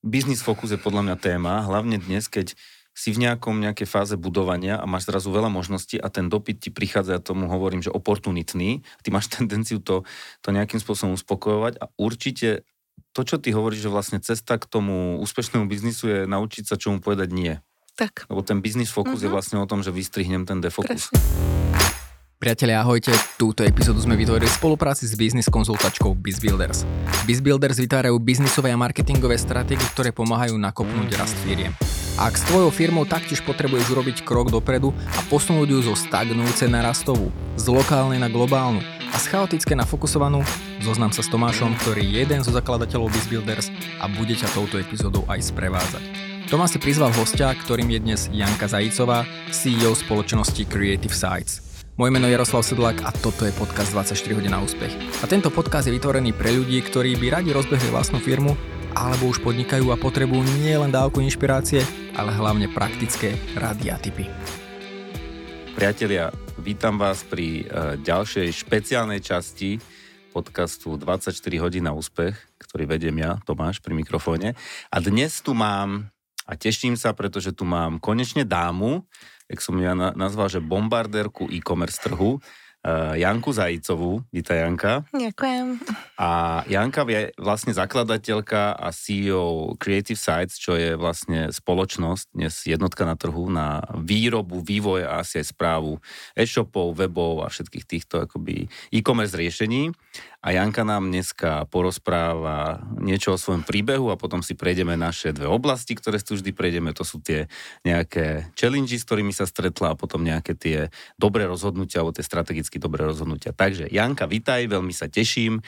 business focus je podľa mňa téma, hlavne dnes, keď si v nejakom nejakej fáze budovania a máš zrazu veľa možností a ten dopyt ti prichádza, ja tomu hovorím, že oportunitný, ty máš tendenciu to, to nejakým spôsobom uspokojovať a určite to, čo ty hovoríš, že vlastne cesta k tomu úspešnému biznisu je naučiť sa, čo mu povedať nie. Tak. Lebo ten business focus uh-huh. je mhm. vlastne o tom, že vystrihnem ten defokus. Presne. Priatelia, ahojte. Túto epizódu sme vytvorili v spolupráci s biznis konzultačkou BizBuilders. BizBuilders vytvárajú biznisové a marketingové stratégie, ktoré pomáhajú nakopnúť rast firiem. Ak s tvojou firmou taktiež potrebuješ urobiť krok dopredu a posunúť ju zo stagnujúce na rastovú, z lokálnej na globálnu a z chaotické na fokusovanú, zoznam sa s Tomášom, ktorý je jeden zo zakladateľov BizBuilders a bude ťa touto epizódou aj sprevázať. Tomás si prizval hostia, ktorým je dnes Janka Zajícová, CEO spoločnosti Creative Sites. Moje meno je Jaroslav Sedlák a toto je podcast 24 hodín na úspech. A tento podcast je vytvorený pre ľudí, ktorí by radi rozbehli vlastnú firmu alebo už podnikajú a potrebujú nielen dávku inšpirácie, ale hlavne praktické rady a tipy. Priatelia, vítam vás pri uh, ďalšej špeciálnej časti podcastu 24 hodín na úspech, ktorý vediem ja, Tomáš, pri mikrofóne. A dnes tu mám, a teším sa, pretože tu mám konečne dámu, jak som ja nazval, že bombardérku e-commerce trhu, uh, Janku Zajícovú. Vítaj Janka. Ďakujem. A Janka je vlastne zakladateľka a CEO Creative Sites, čo je vlastne spoločnosť, dnes jednotka na trhu na výrobu, vývoj a asi aj správu e-shopov, webov a všetkých týchto akoby e-commerce riešení. A Janka nám dneska porozpráva niečo o svojom príbehu a potom si prejdeme naše dve oblasti, ktoré tu vždy prejdeme. To sú tie nejaké challenge, s ktorými sa stretla a potom nejaké tie dobré rozhodnutia alebo tie strategicky dobré rozhodnutia. Takže Janka, vitaj, veľmi sa teším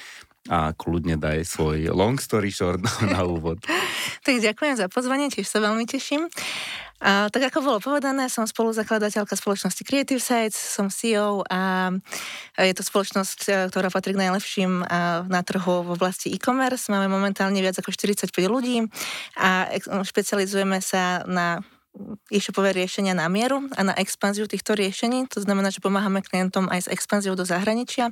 a kľudne daj svoj long story short na úvod. tak ďakujem za pozvanie, tiež sa veľmi teším. A, tak ako bolo povedané, som spoluzakladateľka spoločnosti Creative Sites, som CEO a je to spoločnosť, e, ktorá patrí k najlepším na trhu v oblasti e-commerce. Máme momentálne viac ako 45 ľudí a špecializujeme sa na e-shopové riešenia na mieru a na expanziu týchto riešení. To znamená, že pomáhame klientom aj s expanziou do zahraničia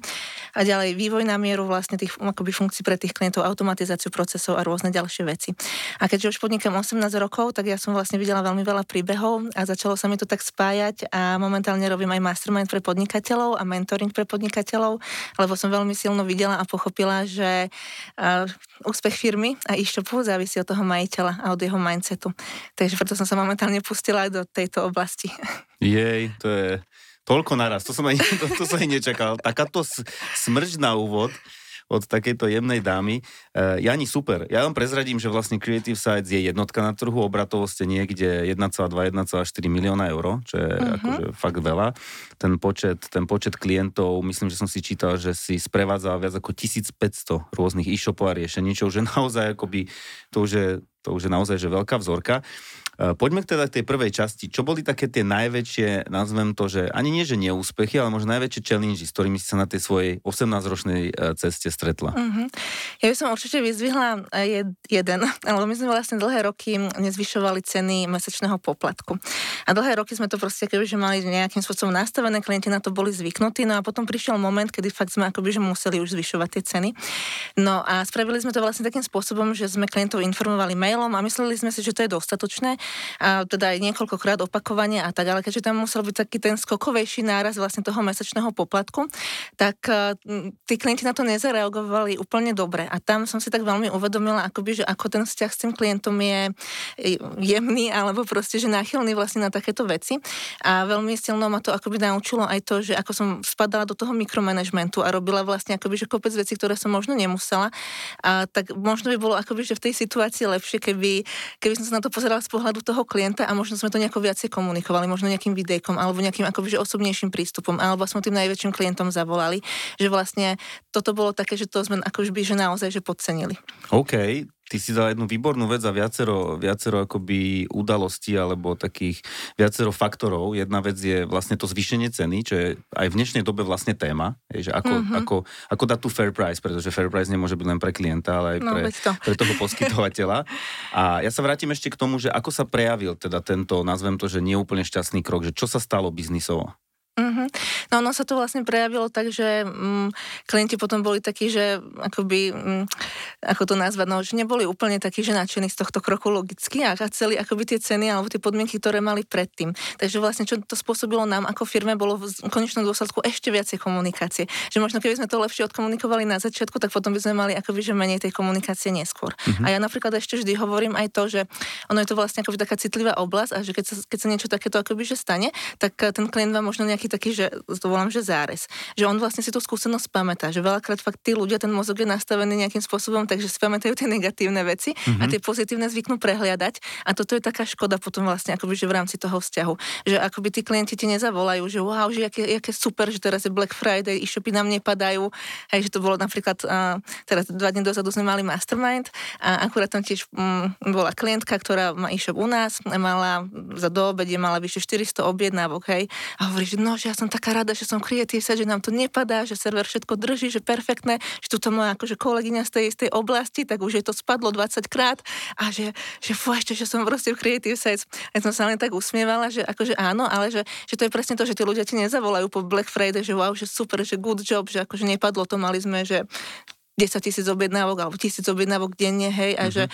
a ďalej vývoj na mieru vlastne tých akoby funkcií pre tých klientov, automatizáciu procesov a rôzne ďalšie veci. A keďže už podnikám 18 rokov, tak ja som vlastne videla veľmi veľa príbehov a začalo sa mi to tak spájať a momentálne robím aj mastermind pre podnikateľov a mentoring pre podnikateľov, lebo som veľmi silno videla a pochopila, že úspech firmy a e-shopu závisí od toho majiteľa a od jeho mindsetu. Takže preto som sa momentálne momentálne pustila do tejto oblasti. Jej, to je toľko naraz, to som aj, to, to som aj nečakal. Takáto smrť na úvod od takejto jemnej dámy. Uh, Jani, super. Ja vám prezradím, že vlastne Creative Sites je jednotka na trhu, obratovo ste niekde 1,2-1,4 milióna eur, čo je uh-huh. akože fakt veľa. Ten počet, ten počet klientov, myslím, že som si čítal, že si sprevádza viac ako 1500 rôznych e-shopov a riešení, čo už je naozaj akoby, to už je, to už je naozaj že veľká vzorka. Eh, poďme teda k tej prvej časti. Čo boli také tie najväčšie, nazvem to, že ani nie, že neúspechy, ale možno najväčšie challenge, s ktorými si sa na tej svojej 18-ročnej eh, ceste stretla? Uh-huh. Ja by som určite vyzvihla eh, jeden, lebo my sme vlastne dlhé roky nezvyšovali ceny mesačného poplatku. A dlhé roky sme to proste kebyže mali nejakým spôsobom nastavené, klienti na to boli zvyknutí, no a potom prišiel moment, kedy fakt sme akoby že museli už zvyšovať tie ceny. No a spravili sme to vlastne takým spôsobom, že sme klientov informovali mailom a mysleli sme si, že to je dostatočné a teda aj niekoľkokrát opakovanie a tak, ale keďže tam musel byť taký ten skokovejší náraz vlastne toho mesačného poplatku, tak uh, tí klienti na to nezareagovali úplne dobre. A tam som si tak veľmi uvedomila, akoby, že ako ten vzťah s tým klientom je jemný alebo proste, že náchylný vlastne na takéto veci. A veľmi silno ma to akoby naučilo aj to, že ako som spadala do toho mikromanagementu a robila vlastne akoby, že kopec veci, ktoré som možno nemusela, a tak možno by bolo akoby, že v tej situácii lepšie, keby, keby som sa na to pozerala z pohľadu pohľadu toho klienta a možno sme to nejako viacej komunikovali, možno nejakým videjkom alebo nejakým akoby, osobnejším prístupom, alebo sme tým najväčším klientom zavolali, že vlastne toto bolo také, že to sme akoby, že naozaj že podcenili. OK, ty si dal jednu výbornú vec a viacero, viacero akoby udalostí alebo takých viacero faktorov. Jedna vec je vlastne to zvýšenie ceny, čo je aj v dnešnej dobe vlastne téma, je, že ako, mm-hmm. ako, ako dať tu fair price, pretože fair price nemôže byť len pre klienta, ale aj no, pre, to. pre toho poskytovateľa. A ja sa vrátim ešte k tomu, že ako sa prejavil teda tento, nazvem to, že neúplne šťastný krok, že čo sa stalo biznisovo? Mm-hmm. No ono sa to vlastne prejavilo tak, že mm, klienti potom boli takí, že akoby, mm, ako to nazvať, no, že neboli úplne takí, že nadšení z tohto kroku logicky a chceli akoby tie ceny alebo tie podmienky, ktoré mali predtým. Takže vlastne čo to spôsobilo nám ako firme, bolo v konečnom dôsledku ešte viacej komunikácie. Že možno keby sme to lepšie odkomunikovali na začiatku, tak potom by sme mali akoby, že menej tej komunikácie neskôr. Mm-hmm. A ja napríklad ešte vždy hovorím aj to, že ono je to vlastne akoby taká citlivá oblasť a že keď sa, keď sa niečo takéto akoby, že stane, tak ten klient vám možno nejaký taký, že to volám, že zárez. Že on vlastne si tú skúsenosť pamätá, že veľakrát fakt tí ľudia, ten mozog je nastavený nejakým spôsobom, takže si pamätajú tie negatívne veci mm-hmm. a mhm. tie pozitívne zvyknú prehliadať. A toto je taká škoda potom vlastne akoby, že v rámci toho vzťahu. Že akoby tí klienti ti nezavolajú, že wow, že aké, aké super, že teraz je Black Friday, e-shopy nám nepadajú. Hej, že to bolo napríklad, uh, teraz dva dní dozadu sme mali mastermind a akurát tam tiež um, bola klientka, ktorá má e-shop u nás, mala za do obede mala vyše 400 objednávok, hej. A hovorí, že no, že ja som taká rada, že som creative set, že nám to nepadá, že server všetko drží, že perfektné, že tuto moja akože kolegyňa z tej istej oblasti, tak už je to spadlo 20 krát a že, že fú, ešte, že som proste v creative sites. A som sa len tak usmievala, že akože áno, ale že, že to je presne to, že tí ľudia ti nezavolajú po Black Friday, že wow, že super, že good job, že akože nepadlo to, mali sme, že 10 tisíc objednávok alebo tisíc objednávok denne, hej, a, mm-hmm. že,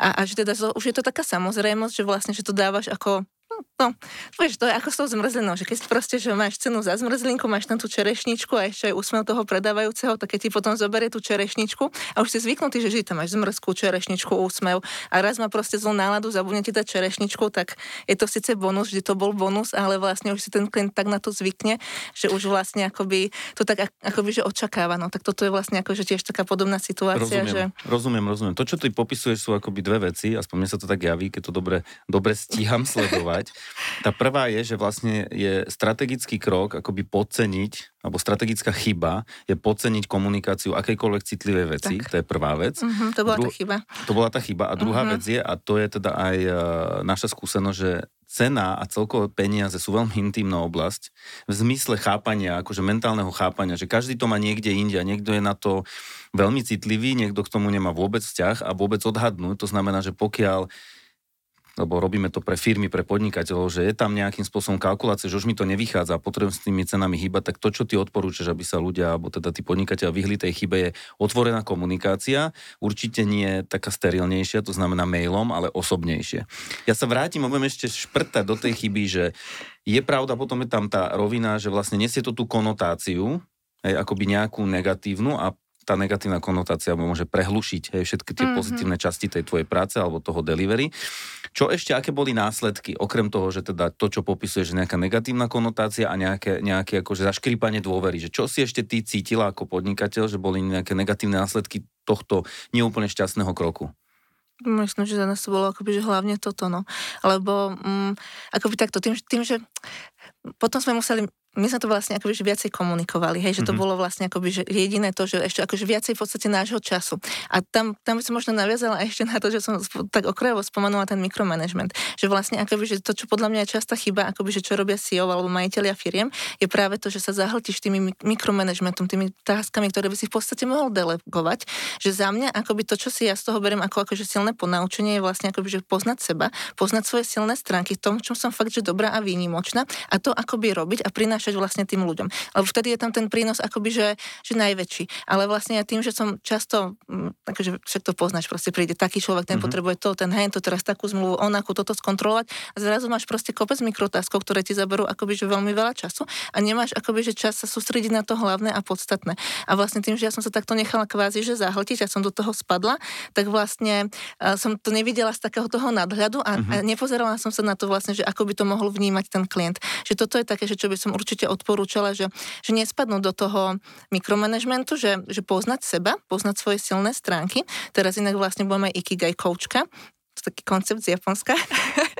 a, a že teda už je to taká samozrejmosť, že vlastne, že to dávaš ako No, vieš, to je ako s tou zmrzlinou, že keď proste, že máš cenu za zmrzlinku, máš tam tú čerešničku a ešte aj úsmev toho predávajúceho, tak keď ti potom zoberie tú čerešničku a už si zvyknutý, že tam máš zmrzku, čerešničku, úsmev a raz má proste zlú náladu, zabudne ti dať čerešničku, tak je to síce bonus, že to bol bonus, ale vlastne už si ten klient tak na to zvykne, že už vlastne akoby to tak akoby, že očakáva. No, tak toto je vlastne akože tiež taká podobná situácia. Rozumiem, že... rozumiem, rozumiem. To, čo ty popisuješ, sú akoby dve veci, aspoň mne sa to tak javí, keď to dobre, dobre stíham sledovať. Tá prvá je, že vlastne je strategický krok akoby podceniť, alebo strategická chyba je podceniť komunikáciu akejkoľvek citlivej veci. Tak. To je prvá vec. Uh-huh, to bola Dru- tá chyba. To bola tá chyba. A druhá uh-huh. vec je, a to je teda aj uh, naša skúsenosť, že cena a celkové peniaze sú veľmi intimná oblasť v zmysle chápania, akože mentálneho chápania, že každý to má niekde inde a niekto je na to veľmi citlivý, niekto k tomu nemá vôbec vzťah a vôbec odhadnúť. To znamená, že pokiaľ lebo robíme to pre firmy, pre podnikateľov, že je tam nejakým spôsobom kalkulácia, že už mi to nevychádza a potrebujem s tými cenami hýbať, tak to, čo ty odporúčaš, aby sa ľudia, alebo teda tí podnikateľ vyhli tej chybe, je otvorená komunikácia, určite nie taká sterilnejšia, to znamená mailom, ale osobnejšie. Ja sa vrátim a budem ešte šprtať do tej chyby, že je pravda, potom je tam tá rovina, že vlastne nesie to tú konotáciu, hej, akoby nejakú negatívnu a tá negatívna konotácia môže prehlušiť hej, všetky tie mm-hmm. pozitívne časti tej tvojej práce alebo toho delivery. Čo ešte, aké boli následky, okrem toho, že teda to, čo popisuje, že nejaká negatívna konotácia a nejaké, nejaké akože zaškripanie dôvery, že čo si ešte ty cítila ako podnikateľ, že boli nejaké negatívne následky tohto neúplne šťastného kroku? Myslím, že za nás to bolo akoby, že hlavne toto, no. Lebo um, akoby takto, tým, tým, že potom sme museli my sme to vlastne akoby viacej komunikovali, hej, že to mm-hmm. bolo vlastne akoby že jediné to, že ešte akože viacej v podstate nášho času. A tam, tam by som možno naviazala ešte na to, že som tak okrajovo spomenula ten mikromanagement, že vlastne akoby, že to, čo podľa mňa je častá chyba, akoby, že čo robia CEO alebo majiteľia firiem, je práve to, že sa zahltíš tými mikromanagementom, tými táskami, ktoré by si v podstate mohol delegovať, že za mňa akoby to, čo si ja z toho beriem ako akože silné ponaučenie, je vlastne akoby, že poznať seba, poznať svoje silné stránky v tom, čom som fakt, že dobrá a výnimočná a to akoby robiť a prinášať prinášať vlastne tým ľuďom. Lebo vtedy je tam ten prínos akoby, že, že najväčší. Ale vlastne ja tým, že som často, takže však to poznáš, proste príde taký človek, ten mm-hmm. potrebuje to, ten hen, to teraz takú zmluvu, onakú, toto skontrolovať a zrazu máš proste kopec mikrotáskov, ktoré ti zaberú akoby, že veľmi veľa času a nemáš akoby, že čas sa sústrediť na to hlavné a podstatné. A vlastne tým, že ja som sa takto nechala kvázi, že zahltiť, ja som do toho spadla, tak vlastne som to nevidela z takého toho nadhľadu a, mm-hmm. a nepozerala som sa na to vlastne, že ako by to mohol vnímať ten klient. Že toto je také, že čo by som určite určite odporúčala, že, že nespadnú do toho mikromanagementu, že, že poznať seba, poznať svoje silné stránky. Teraz inak vlastne budeme aj Ikigai koučka, taký koncept z Japonska.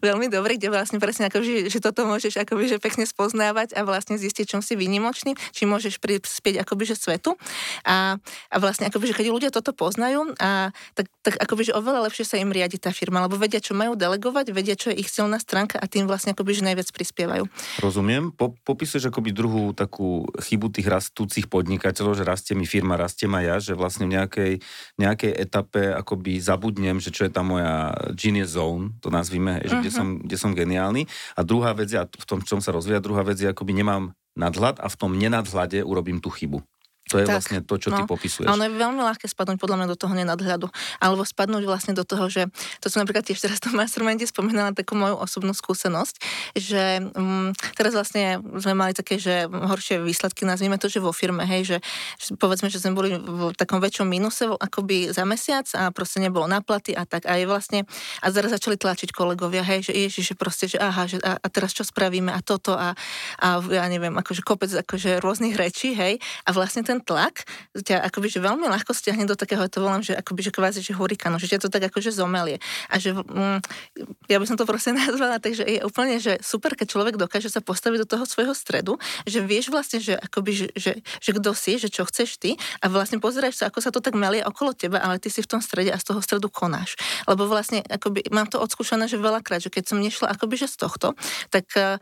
veľmi dobre, kde vlastne presne ako, že, že toto môžeš akoby, že pekne spoznávať a vlastne zistiť, čom si výnimočný, či môžeš prispieť akoby, že svetu. A, a vlastne akoby, že keď ľudia toto poznajú, a, tak, tak akoby, že oveľa lepšie sa im riadi tá firma, lebo vedia, čo majú delegovať, vedia, čo je ich silná stránka a tým vlastne akoby, že najviac prispievajú. Rozumiem. Po, popisuješ akoby druhú takú chybu tých rastúcich podnikateľov, že rastie mi firma, rastie ma ja, že vlastne v nejakej, nejakej etape akoby zabudnem, že čo je tá moja genius zone, to nazvime, že kde, Mhm. som, kde som geniálny. A druhá vec, je, a v tom, čom sa rozvíja, druhá vec je, akoby nemám nadhľad a v tom nenadhľade urobím tú chybu. To je Tak, vlastne to, čo ty no. popisuješ. A ono je veľmi ľahké spadnúť podľa mňa do toho nenadhľadu. Alebo spadnúť vlastne do toho, že to som napríklad tiež teraz v tom masterminde spomínala takú moju osobnú skúsenosť, že um, teraz vlastne sme mali také, že horšie výsledky, nazvime to, že vo firme, hej, že, že povedzme, že sme boli v takom väčšom mínuse akoby za mesiac a proste nebolo naplaty a tak. A je vlastne, a zaraz začali tlačiť kolegovia, hej, že ježiš, že proste, že aha, že a, a teraz čo spravíme a toto a, a ja neviem, akože kopec akože rôznych rečí, hej, a vlastne ten tlak ťa akoby, že veľmi ľahko stiahne do takého, to volám, že akoby, že kvázi, že hurikánu, že ťa to tak akože zomelie. A že, mm, ja by som to proste nazvala, takže je úplne, že super, keď človek dokáže sa postaviť do toho svojho stredu, že vieš vlastne, že akoby, že, že, že kto si, že čo chceš ty a vlastne pozeráš sa, ako sa to tak melie okolo teba, ale ty si v tom strede a z toho stredu konáš. Lebo vlastne, akoby, mám to odskúšané, že veľakrát, že keď som nešla akoby, že z tohto, tak uh,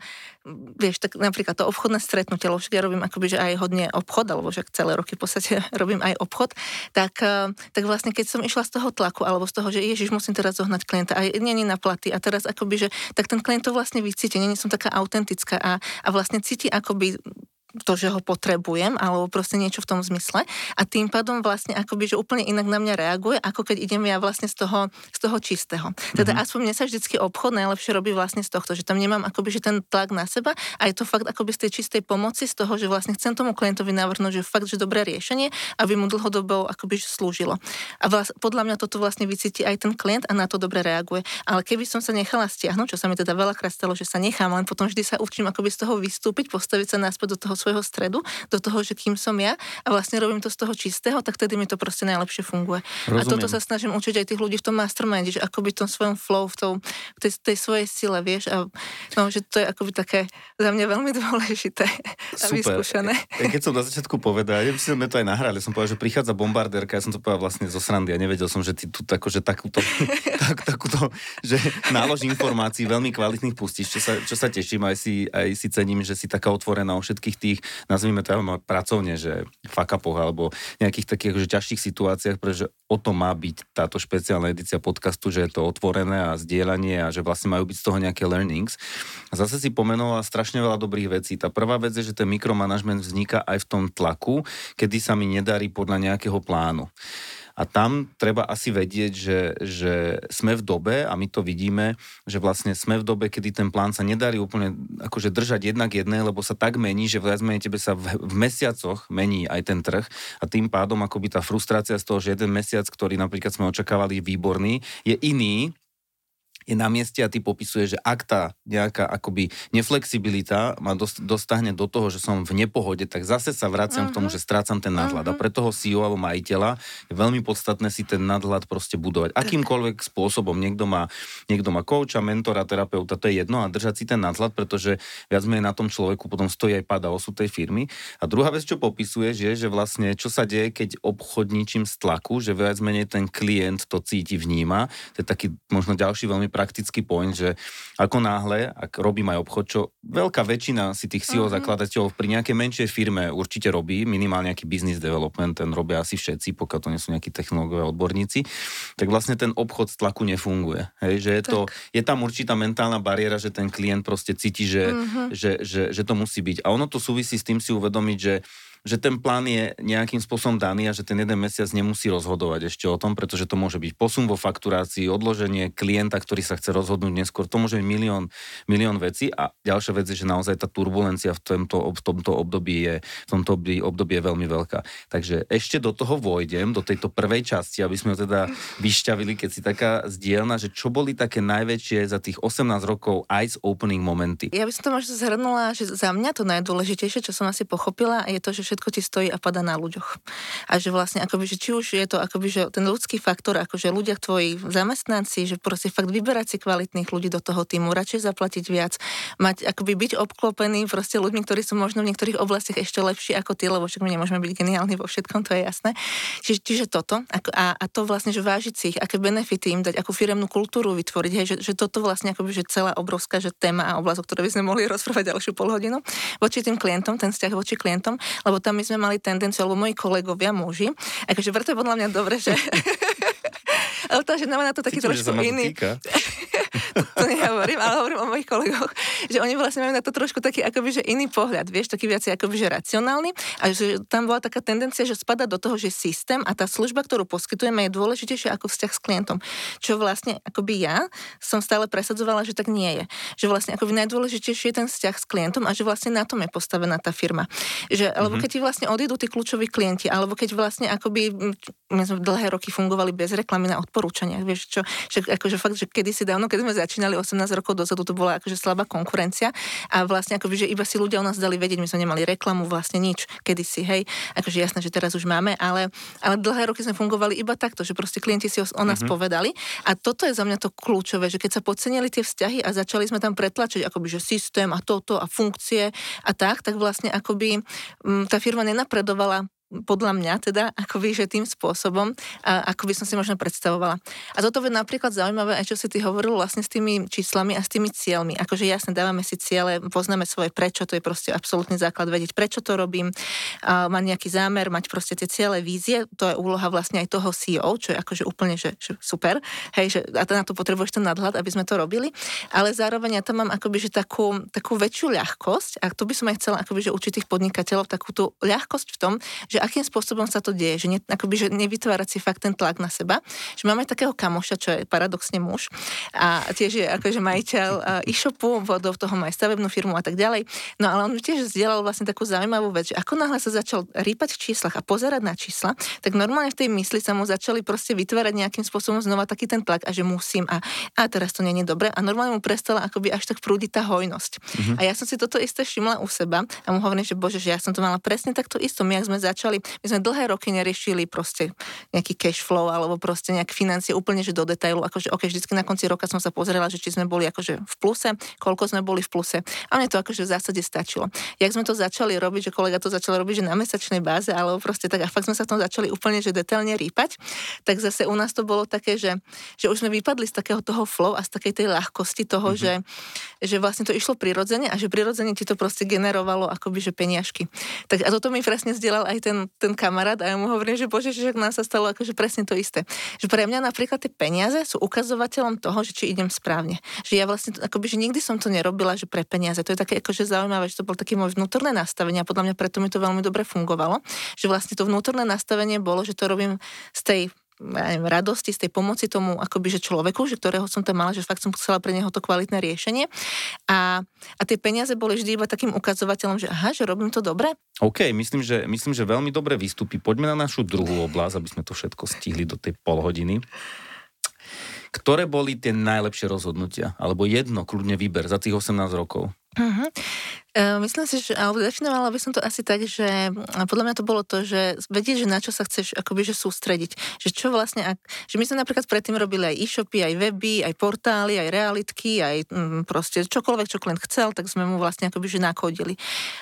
vieš, tak napríklad to obchodné stretnutie, lebo však ja robím akoby, že aj hodne obchod, alebo že celé roky v podstate robím aj obchod, tak, uh, tak vlastne keď som išla z toho tlaku, alebo z toho, že ježiš, musím teraz zohnať klienta a není na platy a teraz akoby, že tak ten klient to vlastne vycíti, není som taká autentická a, a vlastne cíti akoby to, že ho potrebujem, alebo proste niečo v tom zmysle. A tým pádom vlastne akoby, že úplne inak na mňa reaguje, ako keď idem ja vlastne z toho, z toho čistého. Teda mm-hmm. aspoň mne sa vždycky obchod najlepšie robí vlastne z tohto, že tam nemám akoby, že ten tlak na seba a je to fakt akoby z tej čistej pomoci, z toho, že vlastne chcem tomu klientovi navrhnúť, že fakt, že dobré riešenie, aby mu dlhodobo akoby že slúžilo. A vlast, podľa mňa toto vlastne vycíti aj ten klient a na to dobre reaguje. Ale keby som sa nechala stiahnuť, čo sa mi teda veľakrát stalo, že sa nechám, len potom vždy sa učím akoby z toho vystúpiť, postaviť sa naspäť do toho svojho stredu, do toho, že kým som ja a vlastne robím to z toho čistého, tak vtedy mi to proste najlepšie funguje. Rozumiem. A toto sa snažím učiť aj tých ľudí v tom masterminde, že akoby v tom svojom flow, v, tom, v tej, tej svojej sile, vieš, a no, že to je akoby také za mňa veľmi dôležité a vyskúšané. Ja, keď som na začiatku povedal, ja si sme to aj nahrali, som povedal, že prichádza bombardérka, ja som to povedal vlastne zo srandy, ja nevedel som, že ty tu tako, že takúto, tak, takúto, že nálož informácií veľmi kvalitných pustíš, čo sa, čo sa teším, aj si, aj si cením, že si taká otvorená o všetkých tých nazvime to pracovne, že fakapoch alebo nejakých takých akože ťažších situáciách, pretože o to má byť táto špeciálna edícia podcastu, že je to otvorené a zdieľanie a že vlastne majú byť z toho nejaké learnings. Zase si pomenovala strašne veľa dobrých vecí. Tá prvá vec je, že ten mikromanagement vzniká aj v tom tlaku, kedy sa mi nedarí podľa nejakého plánu. A tam treba asi vedieť, že, že sme v dobe, a my to vidíme, že vlastne sme v dobe, kedy ten plán sa nedarí úplne akože držať jednak jedné, lebo sa tak mení, že viac tebe sa v, v mesiacoch mení aj ten trh. A tým pádom akoby tá frustrácia z toho, že jeden mesiac, ktorý napríklad sme očakávali výborný, je iný, je na mieste a ty popisuje, že ak tá nejaká akoby neflexibilita ma dost, dostahne do toho, že som v nepohode, tak zase sa vraciam uh-huh. k tomu, že strácam ten nadhľad. Uh-huh. A pre toho CEO alebo majiteľa je veľmi podstatné si ten nadhľad proste budovať. Akýmkoľvek spôsobom. Niekto má, niekto má kouča, mentora, terapeuta, to je jedno a držať si ten nadhľad, pretože viac menej na tom človeku potom stojí aj pada osud tej firmy. A druhá vec, čo popisuješ, je, že vlastne čo sa deje, keď obchodníčim z tlaku, že viac menej ten klient to cíti, vníma. To je taký možno ďalší veľmi praktický point, že ako náhle, ak robím aj obchod, čo veľká väčšina si tých CEO uh-huh. zakladateľov pri nejakej menšej firme určite robí, minimálne nejaký business development, ten robia asi všetci, pokiaľ to nie sú nejakí technológovia odborníci, tak vlastne ten obchod z tlaku nefunguje. Hej, že je, to, je tam určitá mentálna bariéra, že ten klient proste cíti, že, uh-huh. že, že, že to musí byť. A ono to súvisí s tým si uvedomiť, že že ten plán je nejakým spôsobom daný a že ten jeden mesiac nemusí rozhodovať ešte o tom, pretože to môže byť posun vo fakturácii, odloženie klienta, ktorý sa chce rozhodnúť neskôr. To môže byť milión, milión vecí a ďalšia vec je, že naozaj tá turbulencia v tomto, v tomto období je, v tomto období, je veľmi veľká. Takže ešte do toho vojdem, do tejto prvej časti, aby sme ho teda vyšťavili, keď si taká zdieľna, že čo boli také najväčšie za tých 18 rokov ice opening momenty. Ja by som to možno zhrnula, že za mňa to najdôležitejšie, čo som asi pochopila, je to, že všetko ti stojí a pada na ľuďoch. A že vlastne akoby, že či už je to akoby, že ten ľudský faktor, akože ľudia tvoji zamestnanci, že proste fakt vyberať si kvalitných ľudí do toho týmu, radšej zaplatiť viac, mať akoby byť obklopený proste ľuďmi, ktorí sú možno v niektorých oblastiach ešte lepší ako ty, lebo však my nemôžeme byť geniálni vo všetkom, to je jasné. Čiže, čiže toto a, a, to vlastne, že vážiť si ich, aké benefity im dať, akú firemnú kultúru vytvoriť, hej, že, že toto vlastne akoby, že celá obrovská že téma a oblasť, o ktorej by sme mohli rozprávať ďalšiu polhodinu, voči tým klientom, ten vzťah voči klientom, lebo tam my sme mali tendenciu, alebo moji kolegovia, muži, akože preto je podľa mňa dobre, že... Ale tá žena má na to taký Cítim, trošku iný. to, to nehovorím, ale hovorím o mojich kolegoch, že oni vlastne majú na to trošku taký akoby, že iný pohľad, vieš, taký viac akoby, že racionálny a že tam bola taká tendencia, že spada do toho, že systém a tá služba, ktorú poskytujeme, je dôležitejšia ako vzťah s klientom. Čo vlastne akoby ja som stále presadzovala, že tak nie je. Že vlastne akoby najdôležitejšie je ten vzťah s klientom a že vlastne na tom je postavená tá firma. Že, mm-hmm. Lebo keď ti vlastne odídu tí kľúčoví klienti, alebo keď vlastne akoby my sme dlhé roky fungovali bez reklamy na odporúčania. Vieš čo, že akože fakt, že kedysi dávno, keď sme začínali 18 rokov dozadu, to bola akože slabá konkurencia a vlastne akoby, že iba si ľudia o nás dali vedieť, my sme nemali reklamu, vlastne nič, kedysi, hej. Akože jasné, že teraz už máme, ale, ale dlhé roky sme fungovali iba takto, že proste klienti si o, o nás mm-hmm. povedali a toto je za mňa to kľúčové, že keď sa podcenili tie vzťahy a začali sme tam pretlačiť akoby, že systém a toto a funkcie a tak, tak vlastne akoby m, mm, tá firma nenapredovala podľa mňa teda, akoby, že tým spôsobom, a, ako by som si možno predstavovala. A toto je napríklad zaujímavé, aj čo si ty hovoril vlastne s tými číslami a s tými cieľmi. Akože jasne, dávame si ciele, poznáme svoje prečo, to je proste absolútny základ vedieť, prečo to robím, a mať nejaký zámer, mať proste tie ciele, vízie, to je úloha vlastne aj toho CEO, čo je akože úplne že, že super, hej, že a na to potrebuješ ten nadhľad, aby sme to robili, ale zároveň ja tam mám akoby, že takú, takú väčšiu ľahkosť a to by som aj chcela akoby, že učiť tých podnikateľov takú tú ľahkosť v tom, že že akým spôsobom sa to deje, že, ne, akoby, že nevytvárať si fakt ten tlak na seba. Že máme takého kamoša, čo je paradoxne muž a tiež je akože majiteľ e-shopu, do toho má aj stavebnú firmu a tak ďalej. No ale on tiež zdieľal vlastne takú zaujímavú vec, že ako náhle sa začal rýpať v číslach a pozerať na čísla, tak normálne v tej mysli sa mu začali proste vytvárať nejakým spôsobom znova taký ten tlak a že musím a, a teraz to nie je dobre a normálne mu prestala akoby až tak prúdiť tá hojnosť. Mm-hmm. A ja som si toto isté všimla u seba a mu hovorím, že bože, že ja som to mala presne takto isto. My, ak sme začali začali, my sme dlhé roky neriešili proste nejaký cash flow alebo proste nejaké financie úplne že do detailu, akože ok, vždycky na konci roka som sa pozrela, že či sme boli akože v pluse, koľko sme boli v pluse. A mne to akože v zásade stačilo. Jak sme to začali robiť, že kolega to začal robiť, že na mesačnej báze, alebo proste tak a fakt sme sa v tom začali úplne že detailne rýpať, tak zase u nás to bolo také, že, že už sme vypadli z takého toho flow a z takej tej ľahkosti toho, mm-hmm. že, že vlastne to išlo prirodzene a že prirodzene ti to proste generovalo akoby že peniažky. Tak a toto mi presne zdieľal aj ten ten, kamarát a ja mu hovorím, že bože, že nám sa stalo akože presne to isté. Že pre mňa napríklad tie peniaze sú ukazovateľom toho, že či idem správne. Že ja vlastne, akoby, že nikdy som to nerobila, že pre peniaze. To je také akože zaujímavé, že to bol také môj vnútorné nastavenie a podľa mňa preto mi to veľmi dobre fungovalo. Že vlastne to vnútorné nastavenie bolo, že to robím z tej neviem, radosti, z tej pomoci tomu akoby, že človeku, že ktorého som tam mala, že fakt som chcela pre neho to kvalitné riešenie. A, a tie peniaze boli vždy iba takým ukazovateľom, že aha, že robím to dobre. OK, myslím že, myslím, že veľmi dobre vystupí. Poďme na našu druhú oblasť, aby sme to všetko stihli do tej polhodiny. Ktoré boli tie najlepšie rozhodnutia? Alebo jedno, kľudne výber za tých 18 rokov. Uh-huh. Uh, myslím si, že, alebo definovala by som to asi tak, že podľa mňa to bolo to, že vedieť, že na čo sa chceš akoby, že sústrediť. Že čo vlastne, ak, že my sme napríklad predtým robili aj e-shopy, aj weby, aj portály, aj realitky, aj mm, proste čokoľvek, čo klient chcel, tak sme mu vlastne akoby, že nakodili.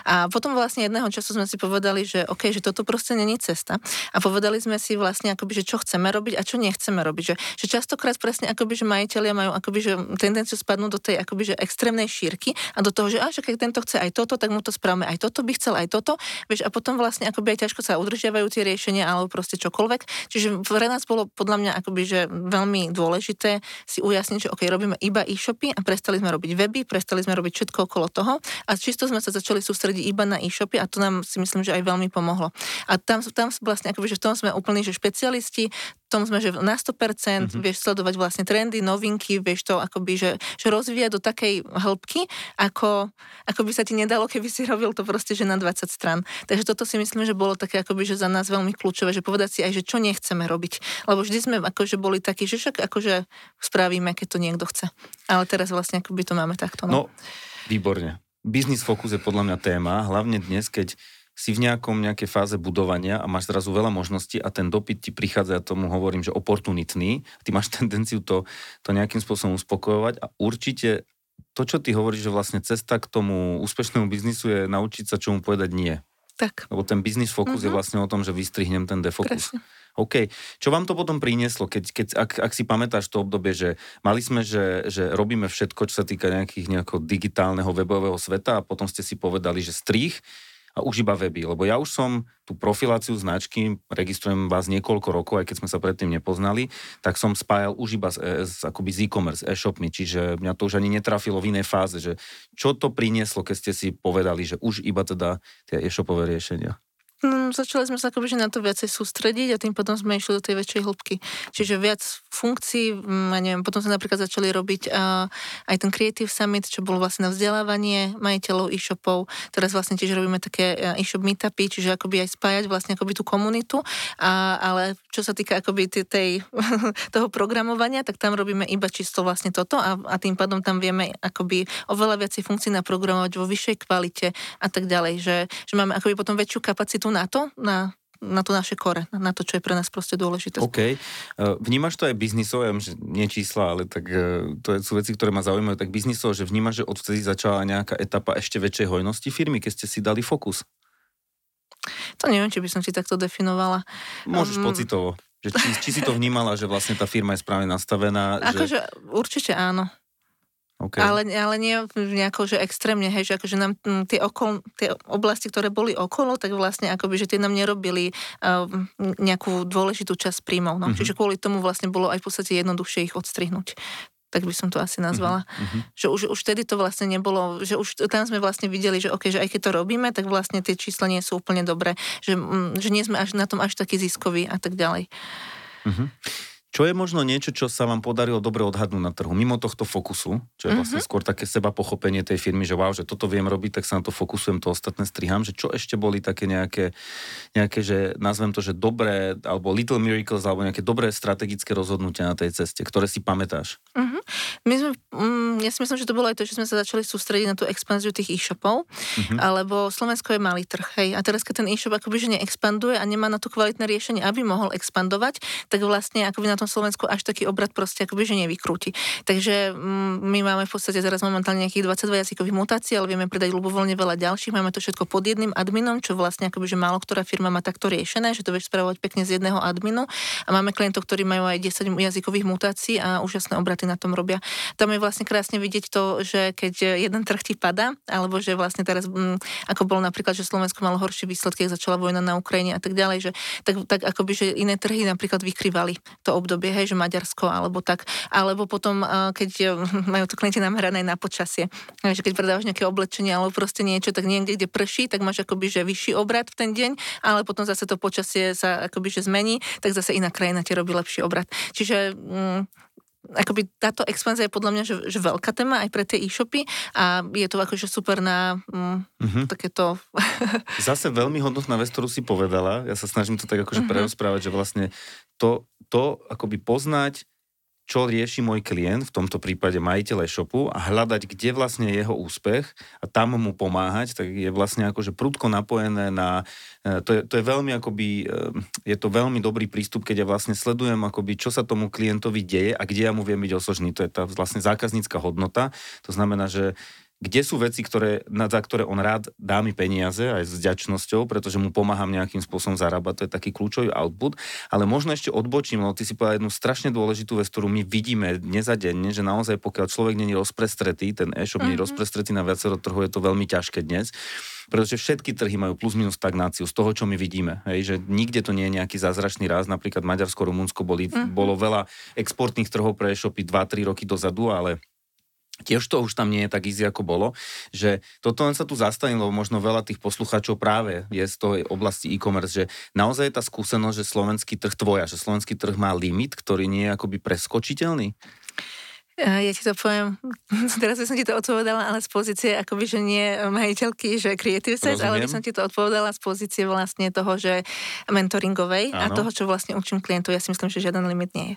A potom vlastne jedného času sme si povedali, že OK, že toto proste není cesta. A povedali sme si vlastne akoby, že čo chceme robiť a čo nechceme robiť. Že, že častokrát presne akoby, že majiteľia majú akoby, že tendenciu spadnúť do tej akoby, že extrémnej šírky a do toho, že, a, keď tento chce aj toto, tak mu to spravíme aj toto by chcel, aj toto. Vieš, a potom vlastne akoby aj ťažko sa udržiavajú tie riešenia alebo proste čokoľvek. Čiže pre nás bolo podľa mňa akoby, že veľmi dôležité si ujasniť, že OK, robíme iba e-shopy a prestali sme robiť weby, prestali sme robiť všetko okolo toho a čisto sme sa začali sústrediť iba na e-shopy a to nám si myslím, že aj veľmi pomohlo. A tam, tam vlastne akoby, že v tom sme úplní, že špecialisti, tom sme, že na 100% mm-hmm. vieš sledovať vlastne trendy, novinky, vieš to akoby, že, že rozvíja do takej hĺbky, ako, ako by sa ti nedalo, keby si robil to proste, že na 20 stran. Takže toto si myslím, že bolo také akoby, že za nás veľmi kľúčové, že povedať si aj, že čo nechceme robiť. Lebo vždy sme akože boli takí, že však akože spravíme, keď to niekto chce. Ale teraz vlastne akoby to máme takto. No, no výborne. Business focus je podľa mňa téma, hlavne dnes, keď si v nejakom nejakej fáze budovania a máš zrazu veľa možností a ten dopyt ti prichádza, ja tomu hovorím, že oportunitný, ty máš tendenciu to, to nejakým spôsobom uspokojovať a určite to, čo ty hovoríš, že vlastne cesta k tomu úspešnému biznisu je naučiť sa, čo mu povedať nie. Tak. Lebo ten business focus mm-hmm. je mhm. vlastne o tom, že vystrihnem ten defokus. Presne. OK. Čo vám to potom prinieslo, keď, keď ak, ak si pamätáš to obdobie, že mali sme, že, že robíme všetko, čo sa týka nejakých nejakého digitálneho webového sveta a potom ste si povedali, že strich a už iba weby. Lebo ja už som tú profiláciu značky, registrujem vás niekoľko rokov, aj keď sme sa predtým nepoznali, tak som spájal už iba s, e, s, akoby z e-commerce, e-shopmi, čiže mňa to už ani netrafilo v inej fáze, že čo to prinieslo, keď ste si povedali, že už iba teda tie e-shopové riešenia. No, začali sme sa akoby, na to viacej sústrediť a tým potom sme išli do tej väčšej hĺbky. Čiže viac funkcií, mm, ja neviem, potom sme napríklad začali robiť uh, aj ten Creative Summit, čo bolo vlastne na vzdelávanie majiteľov e-shopov. Teraz vlastne tiež robíme také e-shop meetupy, čiže akoby aj spájať vlastne akoby tú komunitu. A, ale čo sa týka akoby tej, tej, toho programovania, tak tam robíme iba čisto vlastne toto a, a tým pádom tam vieme akoby oveľa viacej funkcií naprogramovať vo vyššej kvalite a tak ďalej, že, že máme akoby potom väčšiu kapacitu tu na to, na na to naše kore, na to, čo je pre nás proste dôležité. OK. E, vnímaš to aj biznisové, že nie čísla, ale tak e, to sú veci, ktoré ma zaujímajú, tak biznisové, že vnímaš, že odvtedy začala nejaká etapa ešte väčšej hojnosti firmy, keď ste si dali fokus? To neviem, či by som si takto definovala. Môžeš um, pocitovo. Že či, či si to vnímala, že vlastne tá firma je správne nastavená? Akože že... určite áno. Okay. Ale, ale nie nejako, že extrémne, hej, že akože nám m, tie, okol, tie oblasti, ktoré boli okolo, tak vlastne akoby, že tie nám nerobili uh, nejakú dôležitú časť príjmov. No. Mm-hmm. Čiže kvôli tomu vlastne bolo aj v podstate jednoduchšie ich odstrihnúť tak by som to asi nazvala. Mm-hmm. Že už, už vtedy to vlastne nebolo, že už tam sme vlastne videli, že okay, že aj keď to robíme, tak vlastne tie čísla nie sú úplne dobré, že, že nie sme až na tom až taký ziskový a tak ďalej. Mm-hmm. Čo je možno niečo, čo sa vám podarilo dobre odhadnúť na trhu, mimo tohto fokusu, čo je vlastne mm-hmm. skôr také seba pochopenie tej firmy, že wow, že toto viem robiť, tak sa na to fokusujem, to ostatné striham, že čo ešte boli také nejaké, nejaké že nazvem to, že dobré, alebo little miracles, alebo nejaké dobré strategické rozhodnutia na tej ceste, ktoré si pamätáš? Mm-hmm. My sme, mm, ja si myslím, že to bolo aj to, že sme sa začali sústrediť na tú expanziu tých e-shopov, mm-hmm. alebo Slovensko je malý trh, hej, a teraz keď ten e-shop akoby že neexpanduje a nemá na to kvalitné riešenie, aby mohol expandovať, tak vlastne akoby na tom Slovensku až taký obrad proste akoby, že nevykrúti. Takže mm, my máme v podstate teraz momentálne nejakých 22 jazykových mutácií, ale vieme predať ľubovoľne veľa ďalších. Máme to všetko pod jedným adminom, čo vlastne akoby, že málo ktorá firma má takto riešené, že to vieš spravovať pekne z jedného adminu. A máme klientov, ktorí majú aj 10 jazykových mutácií a úžasné obraty na tom robia. Tam je vlastne krásne vidieť to, že keď jeden trh ti padá, alebo že vlastne teraz, mm, ako bolo napríklad, že Slovensko malo horšie výsledky, keď začala vojna na Ukrajine a tak ďalej, že tak, tak akoby, že iné trhy napríklad vykrývali to obdobie obdobie, hej, že Maďarsko alebo tak, alebo potom, keď e, majú to klienti namerané na počasie, že keď predávaš nejaké oblečenie alebo proste niečo, tak niekde, kde prší, tak máš akoby, že vyšší obrad v ten deň, ale potom zase to počasie sa akoby, že zmení, tak zase iná krajina ti robí lepší obrad. Čiže mm, akoby táto expanzia je podľa mňa že, že veľká téma aj pre tie e-shopy a je to akože super na mm, mm-hmm. takéto... Zase veľmi hodnotná vec, ktorú si povedala, ja sa snažím to tak akože mm-hmm. prerozprávať, že vlastne to, to akoby poznať, čo rieši môj klient, v tomto prípade majiteľ e-shopu a hľadať, kde vlastne je jeho úspech a tam mu pomáhať, tak je vlastne akože prudko napojené na, e, to je, to je veľmi akoby, e, je to veľmi dobrý prístup, keď ja vlastne sledujem akoby, čo sa tomu klientovi deje a kde ja mu viem byť osožný. To je tá vlastne zákaznícka hodnota. To znamená, že kde sú veci, ktoré, za ktoré on rád dá mi peniaze aj s vďačnosťou, pretože mu pomáham nejakým spôsobom zarábať, to je taký kľúčový output, ale možno ešte odbočím, lebo ty si povedal jednu strašne dôležitú vec, ktorú my vidíme dnes a denne, že naozaj pokiaľ človek není rozprestretý, ten e-shop mm-hmm. nie je mhm. rozprestretý na viacero trhu, je to veľmi ťažké dnes pretože všetky trhy majú plus minus stagnáciu z toho, čo my vidíme. Hej, že nikde to nie je nejaký zázračný raz, napríklad Maďarsko, Rumunsko boli, mm-hmm. bolo veľa exportných trhov pre e-shopy 2-3 roky dozadu, ale tiež to už tam nie je tak easy, ako bolo, že toto len sa tu zastanilo, možno veľa tých poslucháčov práve je z tej oblasti e-commerce, že naozaj je tá skúsenosť, že slovenský trh tvoja, že slovenský trh má limit, ktorý nie je akoby preskočiteľný? Ja ti to poviem, teraz by som ti to odpovedala, ale z pozície akoby, že nie majiteľky, že creative set, ale by som ti to odpovedala z pozície vlastne toho, že mentoringovej Áno. a toho, čo vlastne učím klientov. Ja si myslím, že žiaden limit nie je.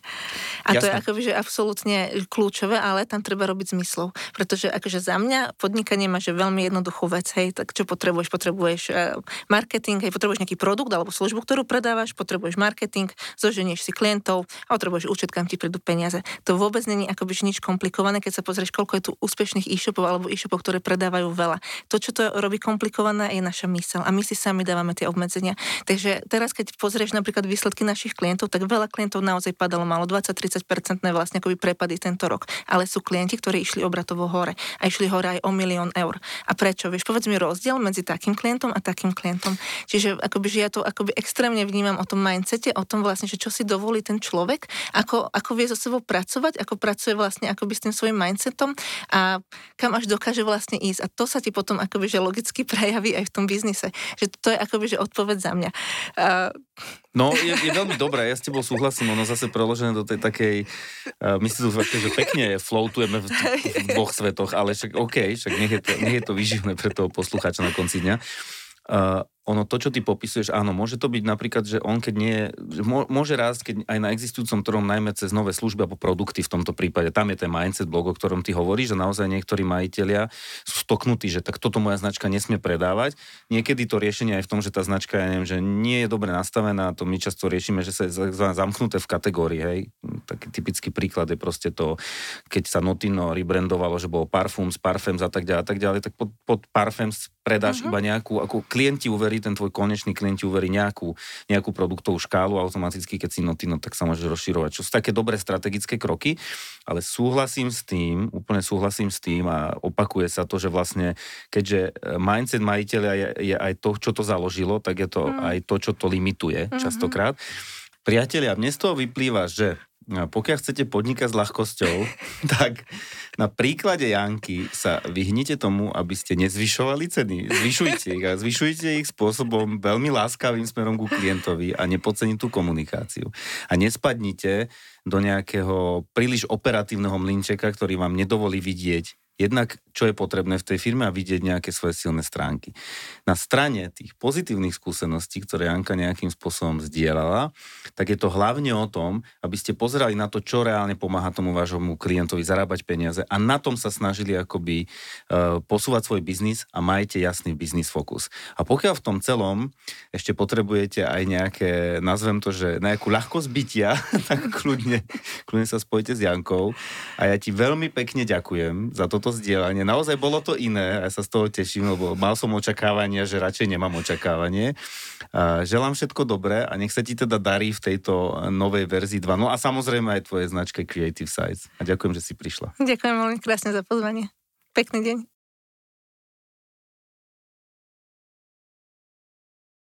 A Jasne. to je akoby, že absolútne kľúčové, ale tam treba robiť zmyslov. Pretože akože za mňa podnikanie má že veľmi jednoduchú vec, hej, tak čo potrebuješ? Potrebuješ uh, marketing, hej, potrebuješ nejaký produkt alebo službu, ktorú predávaš, potrebuješ marketing, zoženieš si klientov a potrebuješ účet, kam ti prídu peniaze. To vôbec není akoby, nič komplikované, keď sa pozrieš, koľko je tu úspešných e-shopov alebo e-shopov, ktoré predávajú veľa. To, čo to robí komplikované, je naša mysel a my si sami dávame tie obmedzenia. Takže teraz, keď pozrieš napríklad výsledky našich klientov, tak veľa klientov naozaj padalo malo 20-30% vlastne akoby prepady tento rok. Ale sú klienti, ktorí išli obratovo hore a išli hore aj o milión eur. A prečo? Vieš, povedz mi rozdiel medzi takým klientom a takým klientom. Čiže akoby, že ja to akoby extrémne vnímam o tom mindsete, o tom vlastne, že čo si dovolí ten človek, ako, ako vie so sebou pracovať, ako pracuje vlastne akoby s tým svojim mindsetom a kam až dokáže vlastne ísť. A to sa ti potom akoby, že logicky prejaví aj v tom biznise. Že to je akoby, že odpoveď za mňa. Uh, No, je, je veľmi dobré, ja s tebou súhlasím, ono zase preložené do tej takej, uh, my si tu že pekne floatujeme v, v dvoch svetoch, ale však OK, však nech je to, nech je to vyživné pre toho poslucháča na konci dňa. Uh, ono to, čo ty popisuješ, áno, môže to byť napríklad, že on keď nie, že môže rásť keď aj na existujúcom trhu, najmä cez nové služby alebo produkty v tomto prípade. Tam je ten mindset blog, o ktorom ty hovoríš, že naozaj niektorí majiteľia sú stoknutí, že tak toto moja značka nesmie predávať. Niekedy to riešenie aj v tom, že tá značka, ja neviem, že nie je dobre nastavená, to my často riešime, že sa je zamknuté v kategórii, hej. Taký typický príklad je proste to, keď sa Notino rebrandovalo, že bolo Parfums, Parfums a tak ďalej, a tak ďalej, tak pod, pod Parfums predáš uh-huh. iba nejakú, ako klienti uverí ten tvoj konečný klient ti uverí nejakú, nejakú produktovú škálu automaticky, keď si notino, tak sa môže rozširovať. Čo sú také dobré strategické kroky, ale súhlasím s tým, úplne súhlasím s tým a opakuje sa to, že vlastne, keďže e, mindset majiteľa je, je aj to, čo to založilo, tak je to mm. aj to, čo to limituje mm-hmm. častokrát. Priatelia, mne z toho vyplýva, že pokiaľ chcete podnikať s ľahkosťou, tak na príklade Janky sa vyhnite tomu, aby ste nezvyšovali ceny. Zvyšujte ich a zvyšujte ich spôsobom veľmi láskavým smerom ku klientovi a nepodceniť tú komunikáciu. A nespadnite do nejakého príliš operatívneho mlinčeka, ktorý vám nedovolí vidieť jednak, čo je potrebné v tej firme a vidieť nejaké svoje silné stránky. Na strane tých pozitívnych skúseností, ktoré Janka nejakým spôsobom zdieľala, tak je to hlavne o tom, aby ste pozerali na to, čo reálne pomáha tomu vášmu klientovi zarábať peniaze a na tom sa snažili akoby uh, posúvať svoj biznis a majte jasný biznis fokus. A pokiaľ v tom celom ešte potrebujete aj nejaké, nazvem to, že nejakú ľahkosť bytia, tak kľudne, kľudne sa spojite s Jankou a ja ti veľmi pekne ďakujem za toto to zdieľanie. Naozaj bolo to iné ja sa z toho teším, lebo mal som očakávania, že radšej nemám očakávanie. Želám všetko dobré a nech sa ti teda darí v tejto novej verzii 2. No a samozrejme aj tvoje značke Creative Sites. A ďakujem, že si prišla. Ďakujem veľmi krásne za pozvanie. Pekný deň.